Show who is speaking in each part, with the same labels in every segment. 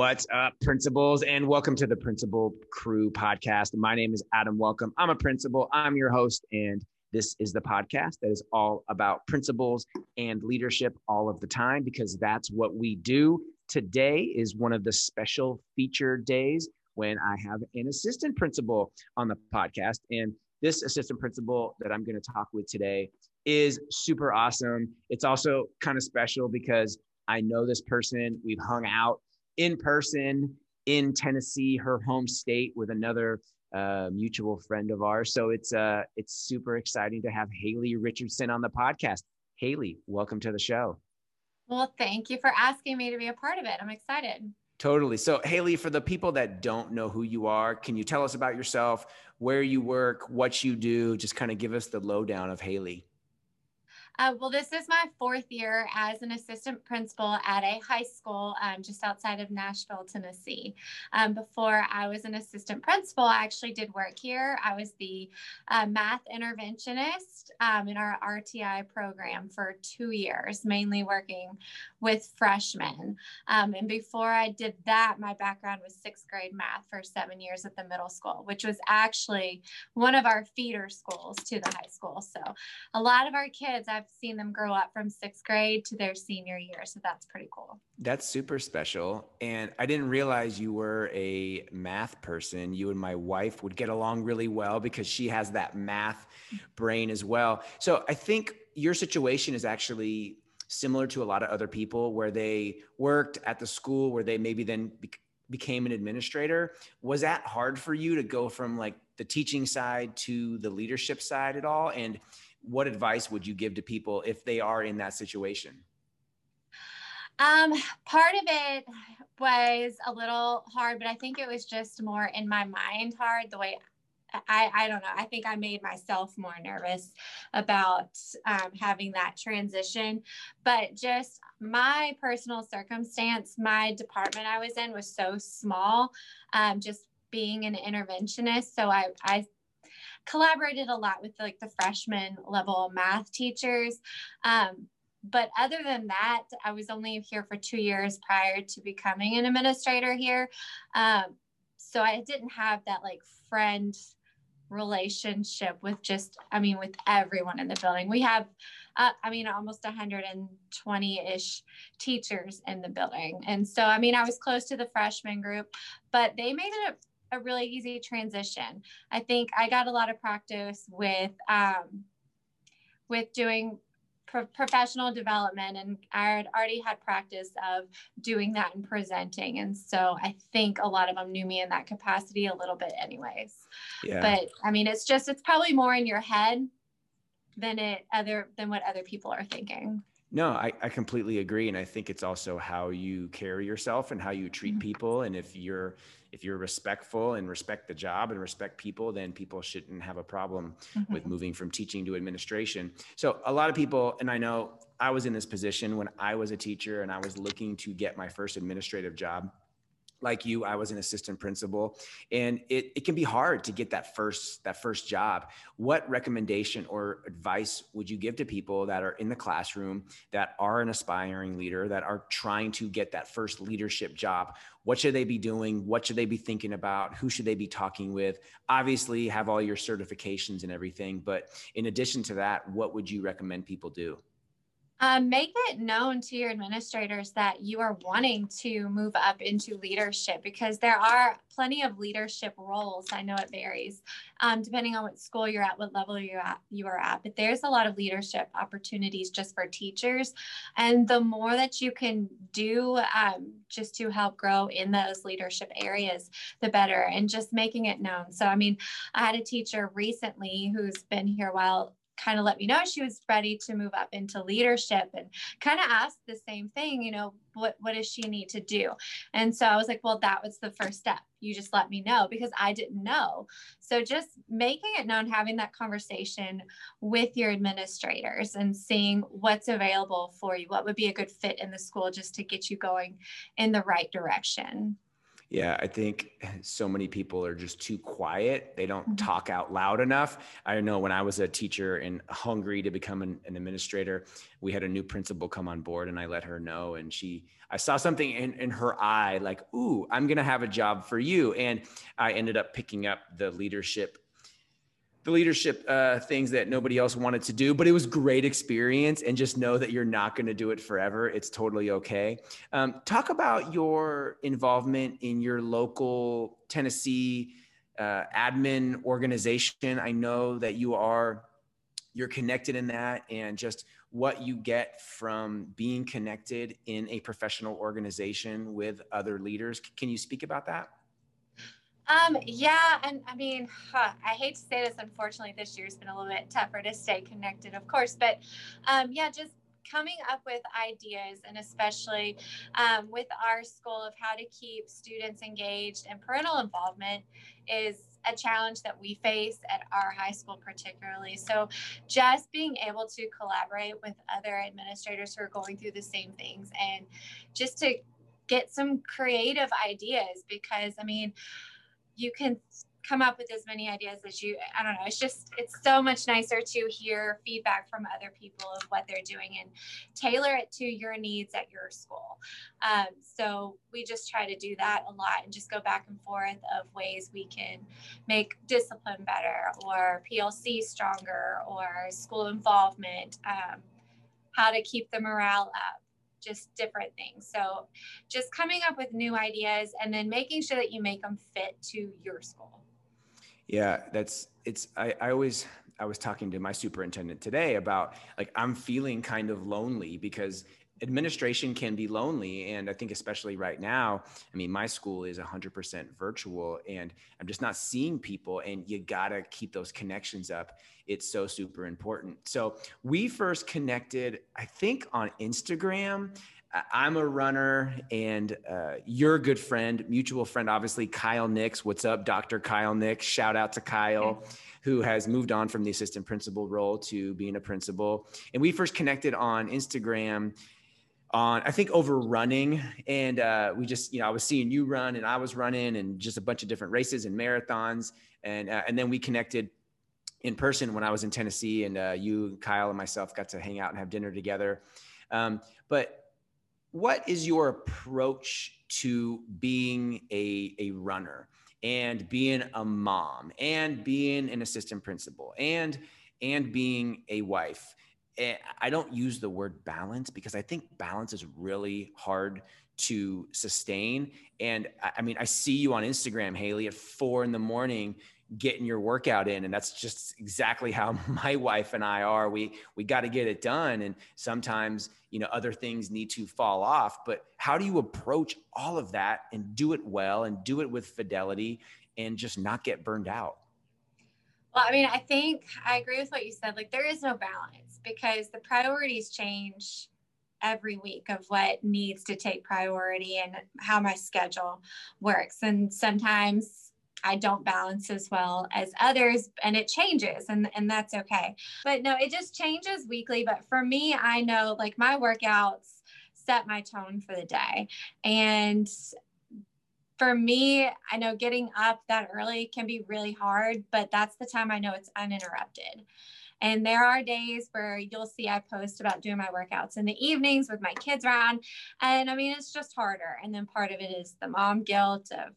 Speaker 1: What's up, principals, and welcome to the Principal Crew podcast. My name is Adam Welcome. I'm a principal, I'm your host, and this is the podcast that is all about principals and leadership all of the time because that's what we do. Today is one of the special feature days when I have an assistant principal on the podcast. And this assistant principal that I'm going to talk with today is super awesome. It's also kind of special because I know this person, we've hung out in person in Tennessee, her home state, with another uh, mutual friend of ours. So it's uh, it's super exciting to have Hayley Richardson on the podcast. Hayley, welcome to the show.
Speaker 2: Well, thank you for asking me to be a part of it. I'm excited.
Speaker 1: Totally. So, Hayley, for the people that don't know who you are, can you tell us about yourself, where you work, what you do? Just kind of give us the lowdown of Hayley.
Speaker 2: Uh, well, this is my fourth year as an assistant principal at a high school um, just outside of Nashville, Tennessee. Um, before I was an assistant principal, I actually did work here. I was the uh, math interventionist um, in our RTI program for two years, mainly working with freshmen. Um, and before I did that, my background was sixth grade math for seven years at the middle school, which was actually one of our feeder schools to the high school. So a lot of our kids, I've seen them grow up from sixth grade to their senior year. So that's pretty cool.
Speaker 1: That's super special. And I didn't realize you were a math person. You and my wife would get along really well because she has that math brain as well. So I think your situation is actually similar to a lot of other people where they worked at the school where they maybe then became an administrator. Was that hard for you to go from like the teaching side to the leadership side at all? And what advice would you give to people if they are in that situation?
Speaker 2: Um, part of it was a little hard, but I think it was just more in my mind hard the way I, I don't know. I think I made myself more nervous about um, having that transition. But just my personal circumstance, my department I was in was so small, um, just being an interventionist. So I, I collaborated a lot with like the freshman level math teachers. Um, but other than that, I was only here for two years prior to becoming an administrator here. Um, so I didn't have that like friend relationship with just, I mean, with everyone in the building. We have, uh, I mean, almost 120 ish teachers in the building. And so, I mean, I was close to the freshman group, but they made it a really easy transition. I think I got a lot of practice with um, with doing pro- professional development, and I had already had practice of doing that and presenting. And so I think a lot of them knew me in that capacity a little bit, anyways. Yeah. But I mean, it's just it's probably more in your head than it other than what other people are thinking.
Speaker 1: No, I, I completely agree. And I think it's also how you carry yourself and how you treat mm-hmm. people. And if you're if you're respectful and respect the job and respect people, then people shouldn't have a problem mm-hmm. with moving from teaching to administration. So a lot of people, and I know I was in this position when I was a teacher and I was looking to get my first administrative job like you i was an assistant principal and it, it can be hard to get that first that first job. What recommendation or advice would you give to people that are in the classroom that are an aspiring leader that are trying to get that first leadership job? What should they be doing? What should they be thinking about? Who should they be talking with? Obviously have all your certifications and everything but in addition to that what would you recommend people do
Speaker 2: um, make it known to your administrators that you are wanting to move up into leadership because there are plenty of leadership roles. I know it varies um, depending on what school you're at, what level you're at, you are at, but there's a lot of leadership opportunities just for teachers. And the more that you can do um, just to help grow in those leadership areas, the better. And just making it known. So, I mean, I had a teacher recently who's been here a while kind of let me know she was ready to move up into leadership and kind of asked the same thing, you know, what, what does she need to do? And so I was like, well, that was the first step. You just let me know because I didn't know. So just making it known, having that conversation with your administrators and seeing what's available for you, what would be a good fit in the school just to get you going in the right direction.
Speaker 1: Yeah, I think so many people are just too quiet. They don't mm-hmm. talk out loud enough. I know when I was a teacher and hungry to become an, an, administrator, we had a new principal come on board and I let her know. And she, I saw something in, in her eye like, Ooh, I'm going to have a job for you. And I ended up picking up the leadership the leadership uh, things that nobody else wanted to do, but it was great experience. And just know that you're not going to do it forever. It's totally okay. Um, talk about your involvement in your local Tennessee uh, admin organization. I know that you are you're connected in that, and just what you get from being connected in a professional organization with other leaders. Can you speak about that?
Speaker 2: Um, yeah, and I mean, huh, I hate to say this. Unfortunately, this year's been a little bit tougher to stay connected, of course. But um, yeah, just coming up with ideas, and especially um, with our school of how to keep students engaged and parental involvement is a challenge that we face at our high school particularly so just being able to collaborate with other administrators who are going through the same things and just to get some creative ideas because i mean you can come up with as many ideas as you i don't know it's just it's so much nicer to hear feedback from other people of what they're doing and tailor it to your needs at your school. Um, so we just try to do that a lot and just go back and forth of ways we can make discipline better or plc stronger or school involvement um, how to keep the morale up just different things. So just coming up with new ideas and then making sure that you make them fit to your school.
Speaker 1: Yeah, that's it's I, I always I was talking to my superintendent today about like I'm feeling kind of lonely because administration can be lonely and i think especially right now i mean my school is 100% virtual and i'm just not seeing people and you gotta keep those connections up. It's so super important. So we first connected i think on instagram. I'm a runner and uh, you're a good friend mutual friend obviously kyle nix. What's up dr kyle nix? Shout out to kyle who has moved on from the assistant principal role to being a principal. And we first connected on instagram on I think over running, and uh, we just you know I was seeing you run and I was running and just a bunch of different races and marathons, and uh, and then we connected in person when I was in Tennessee, and uh, you, Kyle, and myself got to hang out and have dinner together. Um, but what is your approach to being a a runner and being a mom and being an assistant principal and and being a wife? Eh, I don't use the word balance because I think balance is really hard to sustain. And I mean, I see you on Instagram, Hayley, at four in the morning getting your workout in and that's just exactly how my wife and I are. We we got to get it done and sometimes you know other things need to fall off. But how do you approach all of that and do it well and do it with fidelity and just not get burned out
Speaker 2: well I mean I think I agree with what you said like there is no balance because the priorities change every week of what needs to take priority and how my schedule works. And sometimes I don't balance as well as others and it changes and, and that's okay. But no, it just changes weekly. But for me, I know like my workouts set my tone for the day. And for me, I know getting up that early can be really hard, but that's the time I know it's uninterrupted. And there are days where you'll see I post about doing my workouts in the evenings with my kids around. And I mean, it's just harder. And then part of it is the mom guilt of,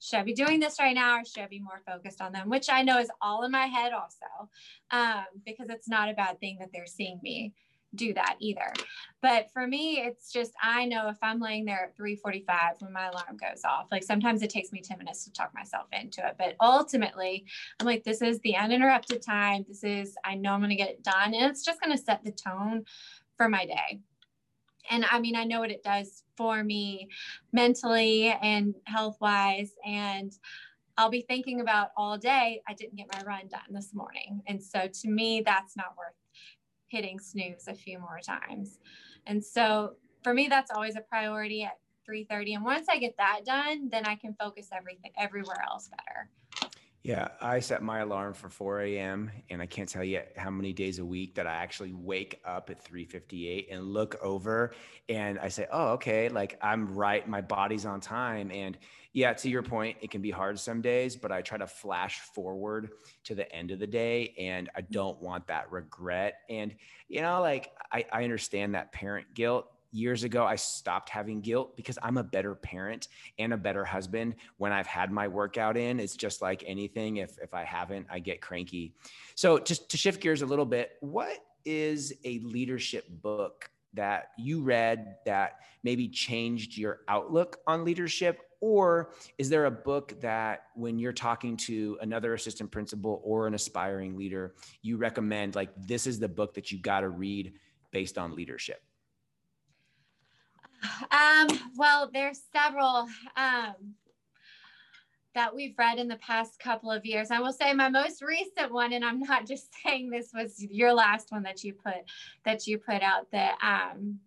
Speaker 2: should I be doing this right now or should I be more focused on them? Which I know is all in my head also, um, because it's not a bad thing that they're seeing me do that either. But for me, it's just I know if I'm laying there at 3:45 when my alarm goes off, like sometimes it takes me 10 minutes to talk myself into it. But ultimately, I'm like, this is the uninterrupted time. This is I know I'm gonna get it done. And it's just gonna set the tone for my day. And I mean, I know what it does for me mentally and health wise. And I'll be thinking about all day, I didn't get my run done this morning. And so to me, that's not worth hitting snooze a few more times. And so for me, that's always a priority at 3:30. And once I get that done, then I can focus everything everywhere else better.
Speaker 1: Yeah, I set my alarm for 4 a.m. and I can't tell you how many days a week that I actually wake up at 3:58 and look over and I say, "Oh, okay, like I'm right, my body's on time." And yeah, to your point, it can be hard some days, but I try to flash forward to the end of the day and I don't want that regret. And you know, like I, I understand that parent guilt years ago, I stopped having guilt because I'm a better parent and a better husband when I've had my workout in. It's just like anything. If, if I haven't, I get cranky. So, just to shift gears a little bit, what is a leadership book that you read that maybe changed your outlook on leadership? Or is there a book that when you're talking to another assistant principal or an aspiring leader, you recommend like this is the book that you got to read based on leadership?
Speaker 2: Um, well, there's several um, that we've read in the past couple of years. I will say my most recent one, and I'm not just saying this was your last one that you put that you put out. The um,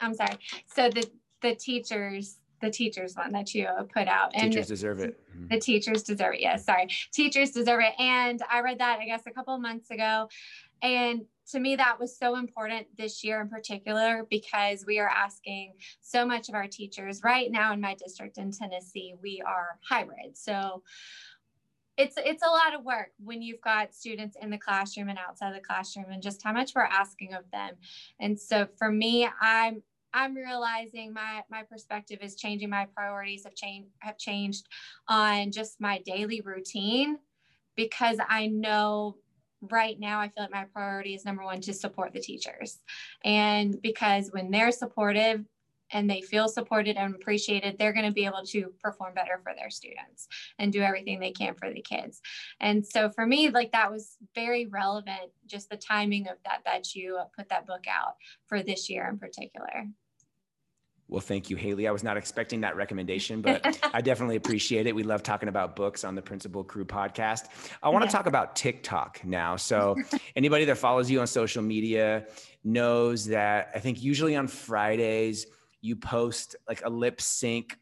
Speaker 2: I'm sorry. So the the teachers the teachers one that you put out
Speaker 1: and teachers deserve it
Speaker 2: mm-hmm. the teachers deserve it yes sorry teachers deserve it and i read that i guess a couple months ago and to me, that was so important this year in particular because we are asking so much of our teachers right now in my district in Tennessee, we are hybrid. So it's it's a lot of work when you've got students in the classroom and outside the classroom and just how much we're asking of them. And so for me, I'm I'm realizing my my perspective is changing. My priorities have changed have changed on just my daily routine because I know right now i feel like my priority is number one to support the teachers. And because when they're supportive and they feel supported and appreciated they're going to be able to perform better for their students and do everything they can for the kids. And so for me like that was very relevant just the timing of that that you put that book out for this year in particular
Speaker 1: well, thank you, Hayley. I was not expecting that recommendation, but I definitely appreciate it. We love talking about books on the Principal Crew podcast. I want to talk about TikTok now. So, anybody that follows you on social media knows that I think usually on Fridays, you post like a lip sync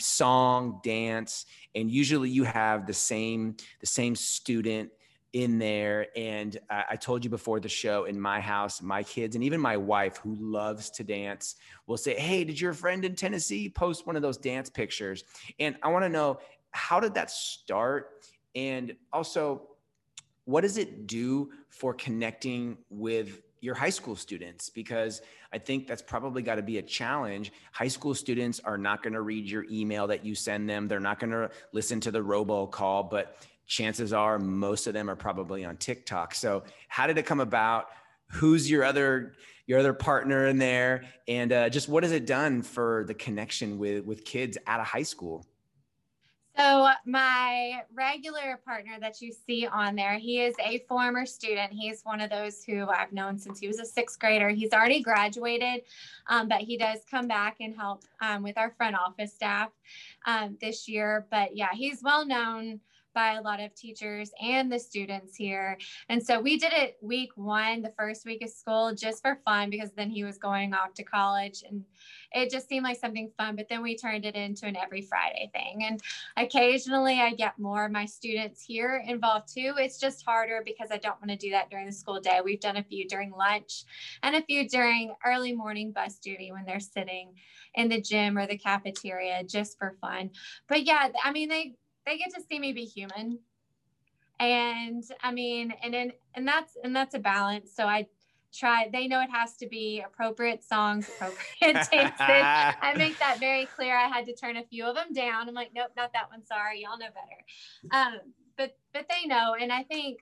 Speaker 1: song dance and usually you have the same the same student in there. And uh, I told you before the show in my house, my kids, and even my wife, who loves to dance, will say, Hey, did your friend in Tennessee post one of those dance pictures? And I want to know how did that start? And also, what does it do for connecting with your high school students because I think that's probably got to be a challenge. High school students are not going to read your email that you send them. They're not going to listen to the robo call, but chances are most of them are probably on TikTok. So how did it come about? Who's your other your other partner in there, and uh, just what has it done for the connection with with kids out of high school?
Speaker 2: So my regular partner that you see on there, he is a former student. He's one of those who I've known since he was a sixth grader. He's already graduated, um, but he does come back and help um, with our front office staff um, this year. But yeah, he's well known by a lot of teachers and the students here. And so we did it week one, the first week of school, just for fun because then he was going off to college and it just seemed like something fun. But then we turned it into an every Friday thing. And occasionally I get more of my students here involved too. It's just harder because I don't want to do that during the school day. We've done a few during lunch and a few during early morning bus duty when they're sitting in the gym or the cafeteria just for fun. But yeah, I mean, they, they get to see me be human. And i mean and then and that's and that's a balance. So i try they know it has to be appropriate songs appropriate dances. I make that very clear. I had to turn a few of them down. I'm like nope not that one. Sorry. Y'all know better. Um, but but they know. And i think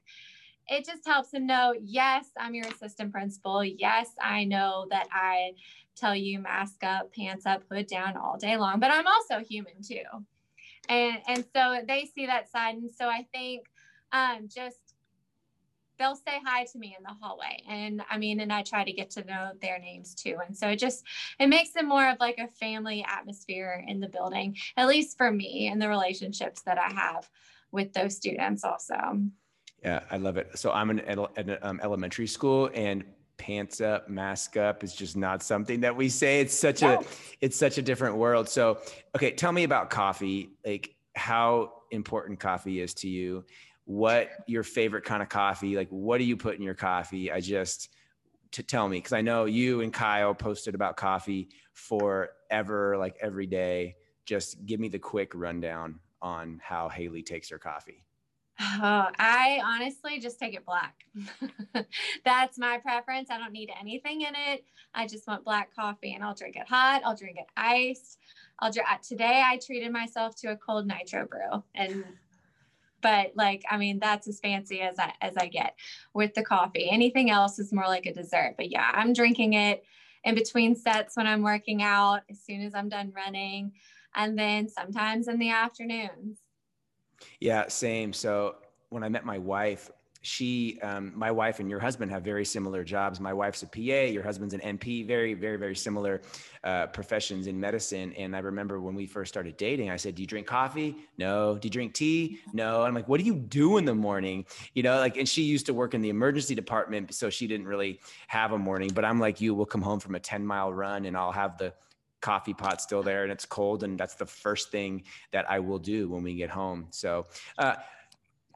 Speaker 2: it just helps them know yes i'm your assistant principal. Yes i know that i tell you mask up pants up hood down all day long but i'm also human too and and so they see that side. And so i think um just they'll say hi to me in the hallway. And i mean and i try to get to know their names too. And so it just it makes it more of like a family atmosphere in the building at least for me and the relationships that i have with those students also.
Speaker 1: Yeah i love it. So i'm in an um, elementary school and pants up, mask up is just not something that we say. It's such no. a it's such a different world. So, okay, tell me about coffee. Like how important coffee is to you, what your favorite kind of coffee, like what do you put in your coffee? I just to tell me because I know you and Kyle posted about coffee forever, like every day. Just give me the quick rundown on how Hayley takes her coffee.
Speaker 2: Oh, I honestly just take it black. That's my preference. I don't need anything in it. I just want black coffee and I'll drink it hot. I'll drink it iced. I'll drink today I treated myself to a cold nitro brew and but like I mean that's as fancy as I as I get with the coffee. Anything else is more like a dessert. But yeah, I'm drinking it in between sets when I'm working out, as soon as I'm done running, and then sometimes in the afternoons.
Speaker 1: Yeah, same. So when I met my wife, she, um, my wife and your husband have very similar jobs. My wife's a PA, your husband's an NP, very, very, very similar uh, professions in medicine. And I remember when we first started dating, I said, Do you drink coffee? No. Do you drink tea? No. And I'm like, What do you do in the morning? You know, like, and she used to work in the emergency department. So she didn't really have a morning. But I'm like you, we'll come home from a 10 mile run and I'll have the coffee pot still there and it's cold and that's the first thing that i will do when we get home. So uh,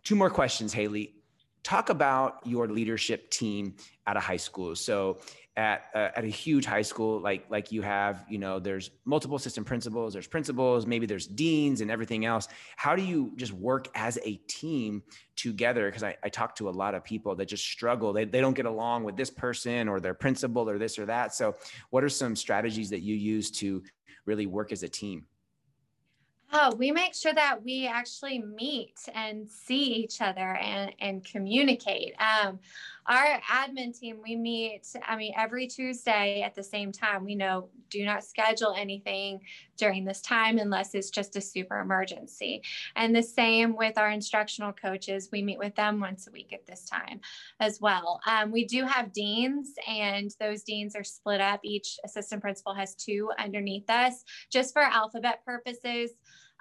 Speaker 1: two more questions Hayley. Talk about your leadership team at a high school. So at uh, at a huge high school like like you have you know there's multiple assistant principals there's principals maybe there's deans and everything else. How do you just work as a team together? Because I, I talk to a lot of people that just struggle. They, they don't get along with this person or their principal or this or that. So what are some strategies that you use to really work as a team
Speaker 2: Oh, we make sure that we actually meet and see each other and, and communicate. Um, our admin team, we meet, I mean, every Tuesday at the same time. We know do not schedule anything during this time unless it's just a super emergency. And the same with our instructional coaches. We meet with them once a week at this time as well. Um, we do have deans, and those deans are split up. Each assistant principal has two underneath us just for alphabet purposes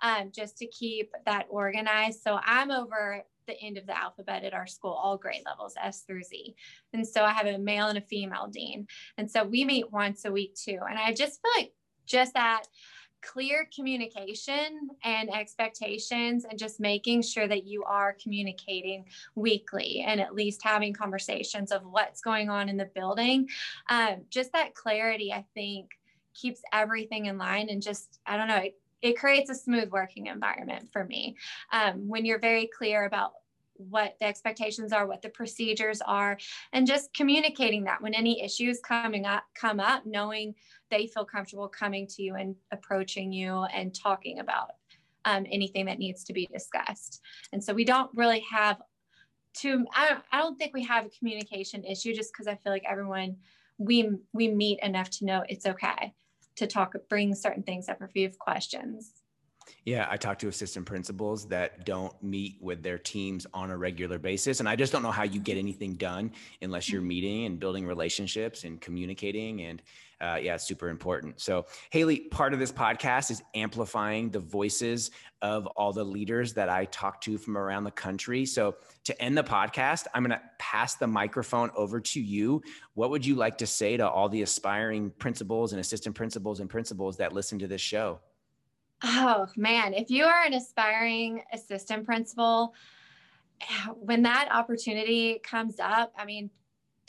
Speaker 2: um, just to keep that organized. So I'm over the end of the alphabet at our school, all grade levels, S through Z. And so I have a male and a female dean. And so we meet once a week too. And I just feel like just that clear communication and expectations and just making sure that you are communicating weekly and at least having conversations of what's going on in the building um, just that clarity i think keeps everything in line and just i don't know it it creates a smooth working environment for me. Um, when you're very clear about what the expectations are what the procedures are and just communicating that when any issues coming up come up knowing they feel comfortable coming to you and approaching you and talking about um, anything that needs to be discussed. And so we don't really have to I don't, I don't think we have a communication issue just because i feel like everyone we we meet enough to know it's okay to talk, bring certain things up if you have questions.
Speaker 1: Yeah, I talk to assistant principals that don't meet with their teams on a regular basis. And I just don't know how you get anything done unless you're mm-hmm. meeting and building relationships and communicating. And uh, yeah, super important. So, Hayley, part of this podcast is amplifying the voices of all the leaders that I talk to from around the country. So, to end the podcast, I'm going to pass the microphone over to you. What would you like to say to all the aspiring principals and assistant principals and principals that listen to this show?
Speaker 2: Oh, man. If you are an aspiring assistant principal, when that opportunity comes up, I mean,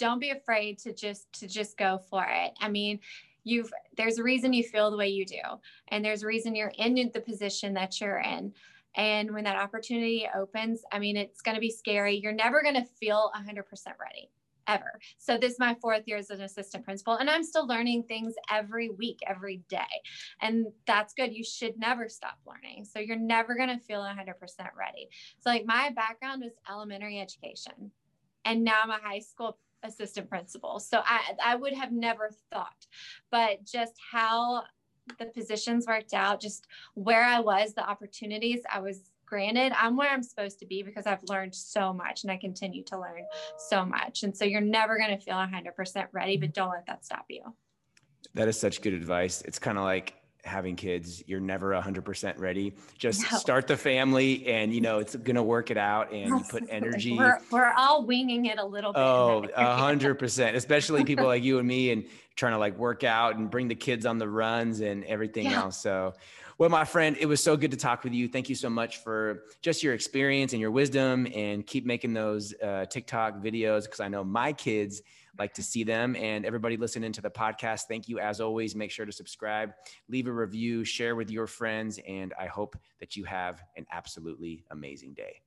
Speaker 2: don't be afraid to just to just go for it. I mean, you've there's a reason you feel the way you do, and there's a reason you're in the position that you're in. And when that opportunity opens, I mean, it's going to be scary. You're never going to feel 100% ready ever. So this is my fourth year as an assistant principal and I'm still learning things every week, every day. And that's good. You should never stop learning. So you're never going to feel 100% ready. So like my background was elementary education and now I'm a high school assistant principal. So I, I would have never thought, but just how the positions worked out, just where I was, the opportunities I was granted, I'm where I'm supposed to be because I've learned so much and I continue to learn so much. And so you're never going to feel 100% ready, but mm-hmm. don't let that stop you.
Speaker 1: That is such good advice. It's kind of like having kids you're never 100% ready just no. start the family and you know it's gonna work it out and you put energy
Speaker 2: we're, we're all winging it a little bit
Speaker 1: oh 100% especially people like you and me and trying to like work out and bring the kids on the runs and everything yeah. else so Well, my friend, it was so good to talk with you. Thank you so much for just your experience and your wisdom, and keep making those uh, TikTok videos because I know my kids like to see them. And everybody listening to the podcast, thank you as always. Make sure to subscribe, leave a review, share with your friends, and I hope that you have an absolutely amazing day.